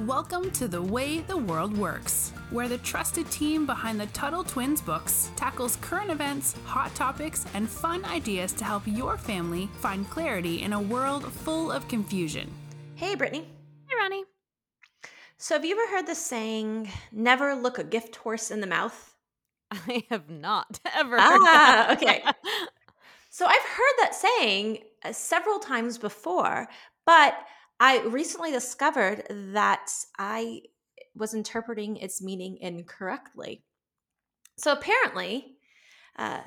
Welcome to The Way the World Works, where the trusted team behind the Tuttle Twins books tackles current events, hot topics, and fun ideas to help your family find clarity in a world full of confusion. Hey, Brittany. Hey, Ronni. So, have you ever heard the saying, never look a gift horse in the mouth? I have not ever. Ah, okay. So, I've heard that saying uh, several times before, but I recently discovered that I was interpreting its meaning incorrectly. So apparently, uh,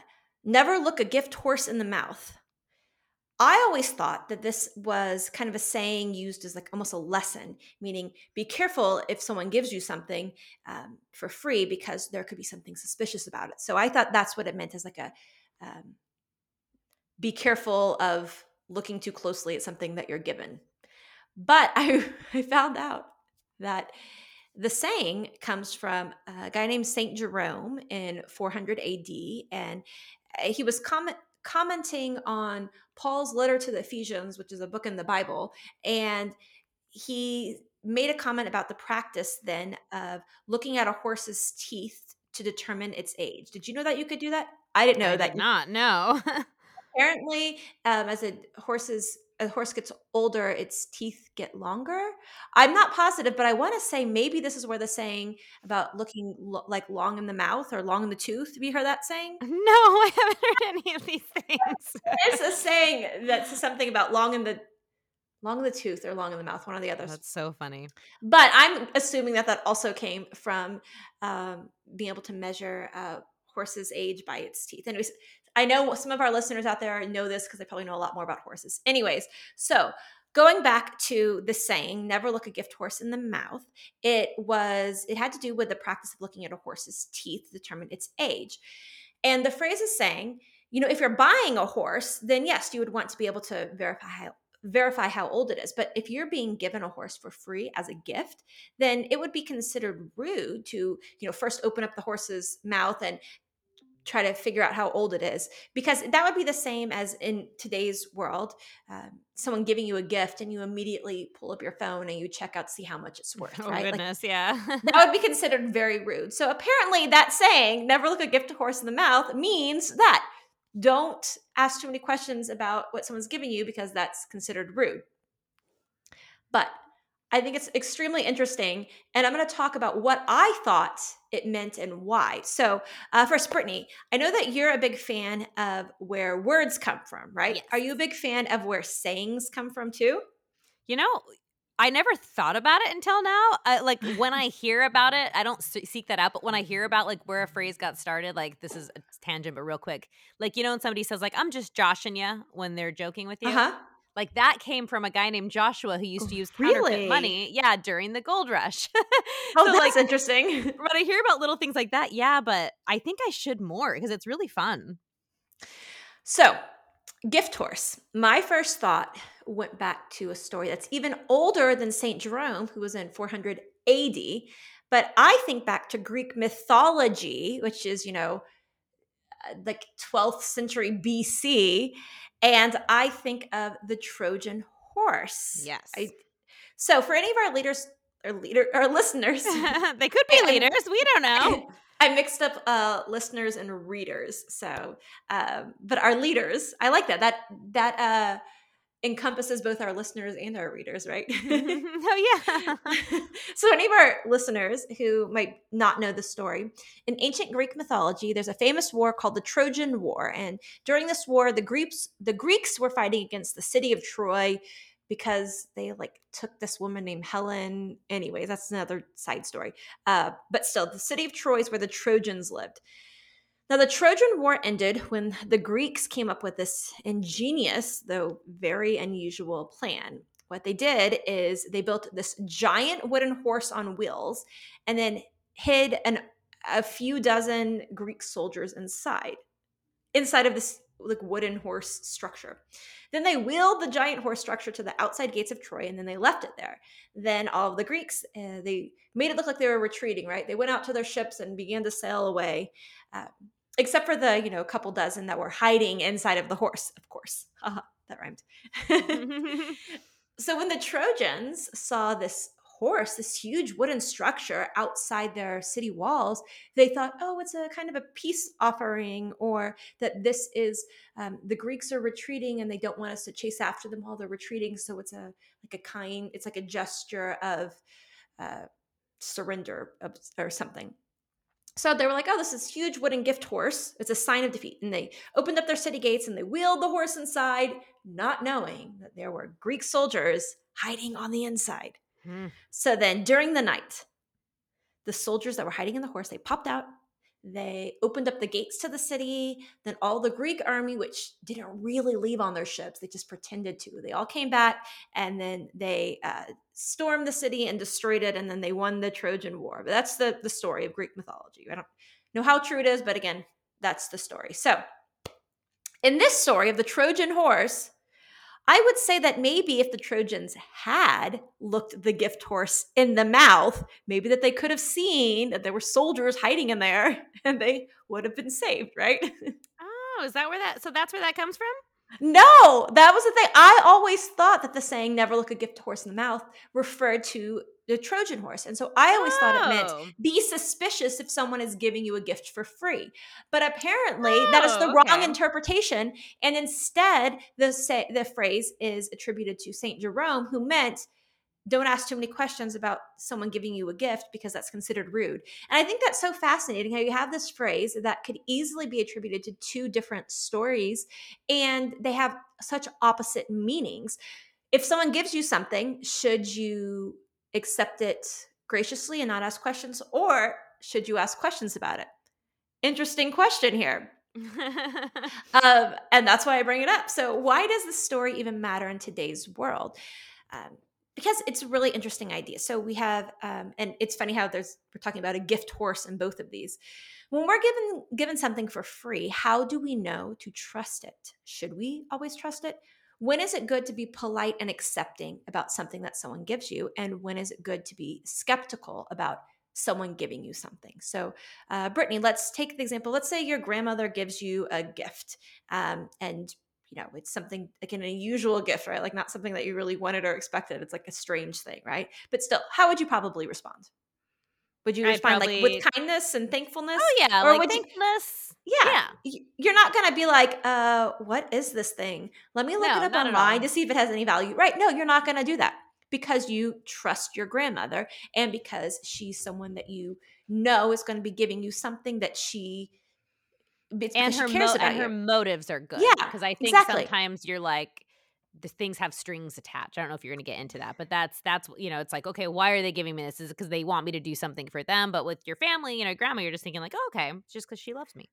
never look a gift horse in the mouth. I always thought that this was kind of a saying used as like almost a lesson, meaning be careful if someone gives you something um, for free because there could be something suspicious about it. So I thought that's what it meant as like a um, be careful of looking too closely at something that you're given. But I, I found out that the saying comes from a guy named Saint Jerome in 400 AD, and uh, he was comment, commenting on Paul's letter to the Ephesians, which is a book in the Bible, and he made a comment about the practice then of looking at a horse's teeth to determine its age. Did you know that you could do that? I didn't know I that. Did not no. Apparently, um, as a horse's a horse gets older, its teeth get longer. I'm not positive, but I want to say maybe this is where the saying about looking lo- like long in the mouth or long in the tooth. Have you heard that saying? No, I haven't heard any of these things. There's a saying that's something about long in the long in the tooth or long in the mouth, one or the other. That's so funny. But I'm assuming that that also came from um, being able to measure a horse's age by its teeth. Anyways, I know some of our listeners out there know this because they probably know a lot more about horses. Anyways, so going back to the saying, never look a gift horse in the mouth, it was, it had to do with the practice of looking at a horse's teeth to determine its age. And the phrase is saying, you know, if you're buying a horse, then yes, you would want to be able to verify how, verify how old it is. But if you're being given a horse for free as a gift, then it would be considered rude to, you know, first open up the horse's mouth and try to figure out how old it is because that would be the same as in today's world um, someone giving you a gift and you immediately pull up your phone and you check out to see how much it's worth Oh right goodness, yeah. that would be considered very rude so apparently that saying never look a gift horse in the mouth means that don't ask too many questions about what someone's giving you because that's considered rude but I think it's extremely interesting. And I'm going to talk about what I thought it meant and why. So, uh, first, Brittany, I know that you're a big fan of where words come from, right? Yes. Are you a big fan of where sayings come from too? you know, I never thought about it until now. I, like when I hear about it, I don't seek that out. But when I hear about like where a phrase got started, like this is a tangent, but real quick, like you know, when somebody says like "I'm just joshing you" when they're joking with you, Uh huh. Like that came from a guy named Joshua who used to use Really? counterfeit money. Yeah, during the gold rush. Oh, So, that's like, interesting. when I hear about little things like that, yeah, but I think I should more because it's really fun. So, gift horse. My first thought went back to a story that's even older than St. Jerome, who was in 400 AD. But I think back to Greek mythology, which is, you know, like 12th century BC. And I think of the Trojan horse. Yes. I, so, for any of our leaders, or leader, or listeners, they could be And- leaders. We don't know. I mixed up uh, listeners and readers. So, um, but our leaders, I like that. That that uh, encompasses both our listeners and our readers, right? oh yeah. so, any of our listeners who might not know the story, in ancient Greek mythology, there's a famous war called the Trojan War, and during this war, the Greeks the Greeks were fighting against the city of Troy because they like took this woman named Helen. Anyway, that's another side story. Uh, but still, the city of Troy is where the Trojans lived. Now, the Trojan War ended when the Greeks came up with this ingenious, though very unusual plan. What they did is they built this giant wooden horse on wheels and then hid an, a few dozen Greek soldiers inside, inside of this like wooden horse structure. Then they wheeled the giant horse structure to the outside gates of Troy and then they left it there. Then all of the Greeks, uh, they made it look like they were retreating, right? They went out to their ships and began to sail away. Uh, except for the, you know, couple dozen that were hiding inside of the horse, of course. Haha, that rhymed. so when the Trojans saw this horse, this huge wooden structure outside their city walls, they thought, oh, it's a kind of a peace offering, or that this is um, the Greeks are retreating and they don't want us to chase after them while they're retreating. So it's a like a kind, it's like a gesture of uh, surrender or something. So they were like, oh, this is huge wooden gift horse. It's a sign of defeat. And they opened up their city gates and they wheeled the horse inside, not knowing that there were Greek soldiers hiding on the inside. Hmm. So then during the night, the soldiers that were hiding in the horse, they popped out. They opened up the gates to the city. Then all the Greek army, which didn't really leave on their ships, they just pretended to. They all came back and then they uh, stormed the city and destroyed it. And then they won the Trojan War. But that's the, the story of Greek mythology. I don't know how true it is, but again, that's the story. So in this story of the Trojan horse, I would say that maybe if the Trojans had looked the gift horse in the mouth, maybe that they could have seen that there were soldiers hiding in there and they would have been saved, right? Oh, is that where that so that's where that comes from? No, that was the thing. I always thought that the saying never look a gift horse in the mouth referred to the Trojan horse. And so I always oh. thought it meant oh. be suspicious if someone is giving you a gift for free. But apparently oh, that is the oh, okay. wrong interpretation. And instead, the, say, the phrase is attributed to St. Jerome, who meant don't ask too many questions about someone giving you a gift because that's considered rude. And I think that's so fascinating how you have this phrase that could easily be attributed to two different stories and they have such opposite meanings. If someone gives you something, should you accept it graciously and not ask questions, or should you ask questions about it? Interesting question here. um, and that's why I bring it up. So, why does the story even matter in today's world? Um, because it's a really interesting idea. So we have, um, and it's funny how there's we're talking about a gift horse in both of these. When we're given given something for free, how do we know to trust it? Should we always trust it? When is it good to be polite and accepting about something that someone gives you? And when is it good to be skeptical about someone giving you something? So uh, brittany let's take the example. Let's say your grandmother gives you a gift um, and you know it's something like an unusual gift right? Like not something that you really wanted or expected. It's like a strange thing right? But still how would you probably respond would you respond probably... like with kindness and thankfulness? Oh yeah, or like thankfulness. You, yeah. yeah. You're not gonna be like, uh, what is this thing? Let me look no, it up online to see if it has any value. Right. No, you're not gonna do that because you trust your grandmother and because she's someone that you know is going to be giving you something that she and her, mo- and her motives are good. Yeah, because I think exactly. sometimes you're like, the things have strings attached. I don't know if you're going to get into that, but that's that's you know, it's like okay, why are they giving me this? Is it because they want me to do something for them? But with your family, you know, grandma, you're just thinking like, oh, okay, just because she loves me.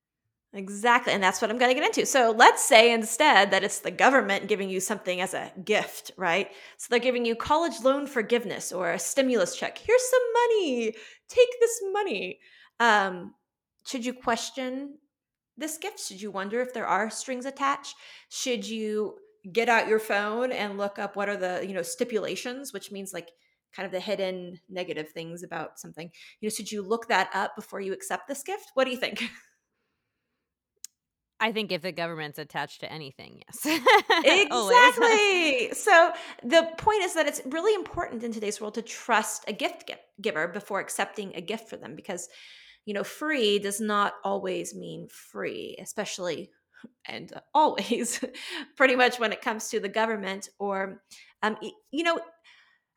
Exactly, and that's what I'm going to get into. So let's say instead that it's the government giving you something as a gift, right? So they're giving you college loan forgiveness or a stimulus check. Here's some money. Take this money. Um, should you question this gift? Should you wonder if there are strings attached? Should you get out your phone and look up what are the you know stipulations which means like kind of the hidden negative things about something you know should you look that up before you accept this gift what do you think I think if the government's attached to anything, yes. exactly. so the point is that it's really important in today's world to trust a gift giver before accepting a gift for them because you know free does not always mean free, especially and always pretty much when it comes to the government or um, you know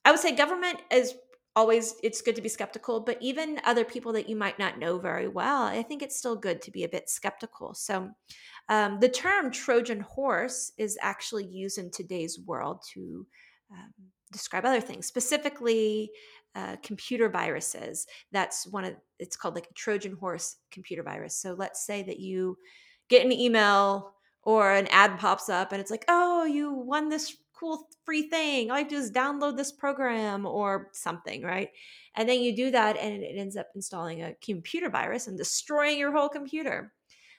i would say government is always it's good to be skeptical but even other people that you might not know very well i think it's still good to be a bit skeptical. So um, the term trojan horse is actually used in today's world to um, describe other things specifically uh, computer viruses. That's one of it's called like a trojan horse computer virus. So let's say that you get an email or an ad pops up and it's like, oh, you won this cool free thing. All you have to do is download this program or something, right? And then you do that and it ends up installing a computer virus and destroying your whole computer.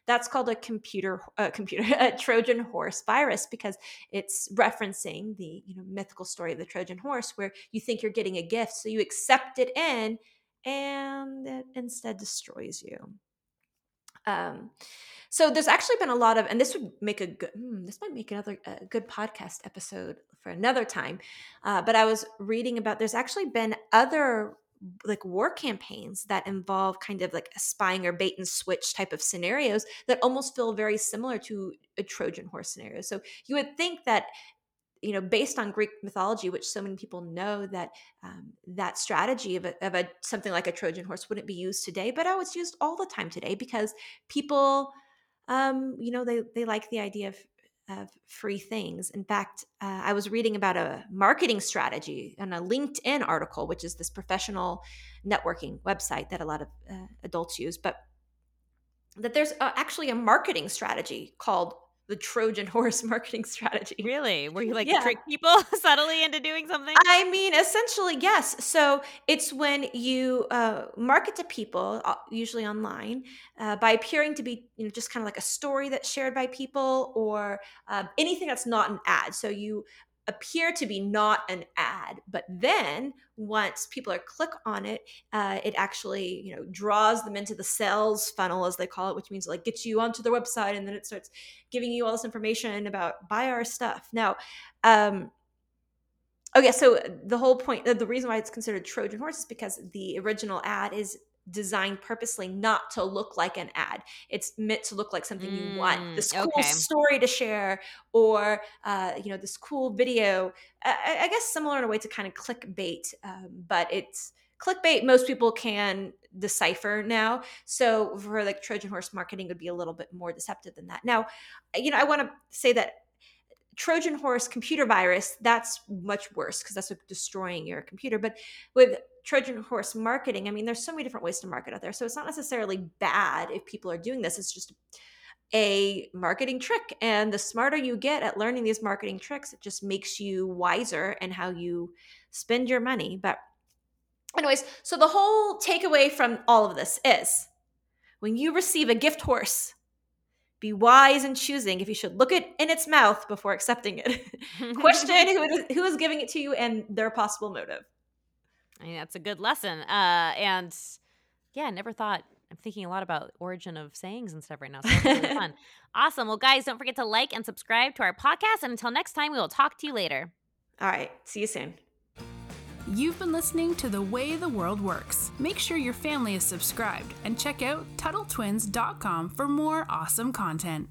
That's called a computer uh, computer a Trojan horse virus because it's referencing the you know mythical story of the Trojan horse where you think you're getting a gift, so you accept it in, and it instead destroys you. Um, so there's actually been a lot of, and this would make a good, mm, this might make another a good podcast episode for another time. Uh, but I was reading about there's actually been other like war campaigns that involve kind of like a spying or bait and switch type of scenarios that almost feel very similar to a Trojan horse scenario. So you would think that you know based on greek mythology which so many people know that um, that strategy of, a, of a something like a trojan horse wouldn't be used today but oh it's used all the time today because people um, you know they, they like the idea of, of free things. In fact uh, i was reading about a marketing strategy on a linkedin article which is this professional networking website that a lot of uh, adults use but that there's uh, actually a marketing strategy called the Trojan horse marketing strategy. Really? Where you like yeah. trick people subtly into doing something? I mean, essentially, yes. So it's when you uh, market to people, uh, usually online, uh, by appearing to be you know just kind of like a story that's shared by people or uh, anything that's not an ad. So you appear to be not an ad but then once people are click on it uh, it actually you know draws them into the sales funnel as they call it which means like gets you onto their website and then it starts giving you all this information about buy our stuff. Now um yeah so the whole point the reason why it's considered trojan horse is because the original ad is designed purposely not to look like an ad. It's meant to look like something mm, you want. Mm, this cool okay. story to share, or uh, you know, this cool video. I, I, guess similar in a way to kind of clickbait, um, but it's clickbait. Most people can decipher now. So for like Trojan horse marketing, would be a little bit more deceptive than that. Now, you know, I want to say that Trojan horse computer virus, that's much worse because that's destroying your computer. But with Trojan horse marketing, I mean, there's so many different ways to market out there. So it's not necessarily bad if people are doing this. It's just a marketing trick. And the smarter you get at learning these marketing tricks, it just makes you wiser and how you spend your money. But, anyways, so the whole takeaway from all of this is when you receive a gift horse, be wise in choosing if you should look it in its mouth before accepting it. Question who is, who is giving it to you and their possible motive. I mean, that's a good lesson. Uh, and yeah, I never thought. I'm thinking a lot about origin of sayings and stuff right now. So it's really fun. Awesome. Well, guys, don't forget to like and subscribe to our podcast. And until next time, we will talk to you later. All right. See you soon. You've been listening to The Way the World Works. Make sure your family is subscribed and check out TuttleTwins.com for more awesome content.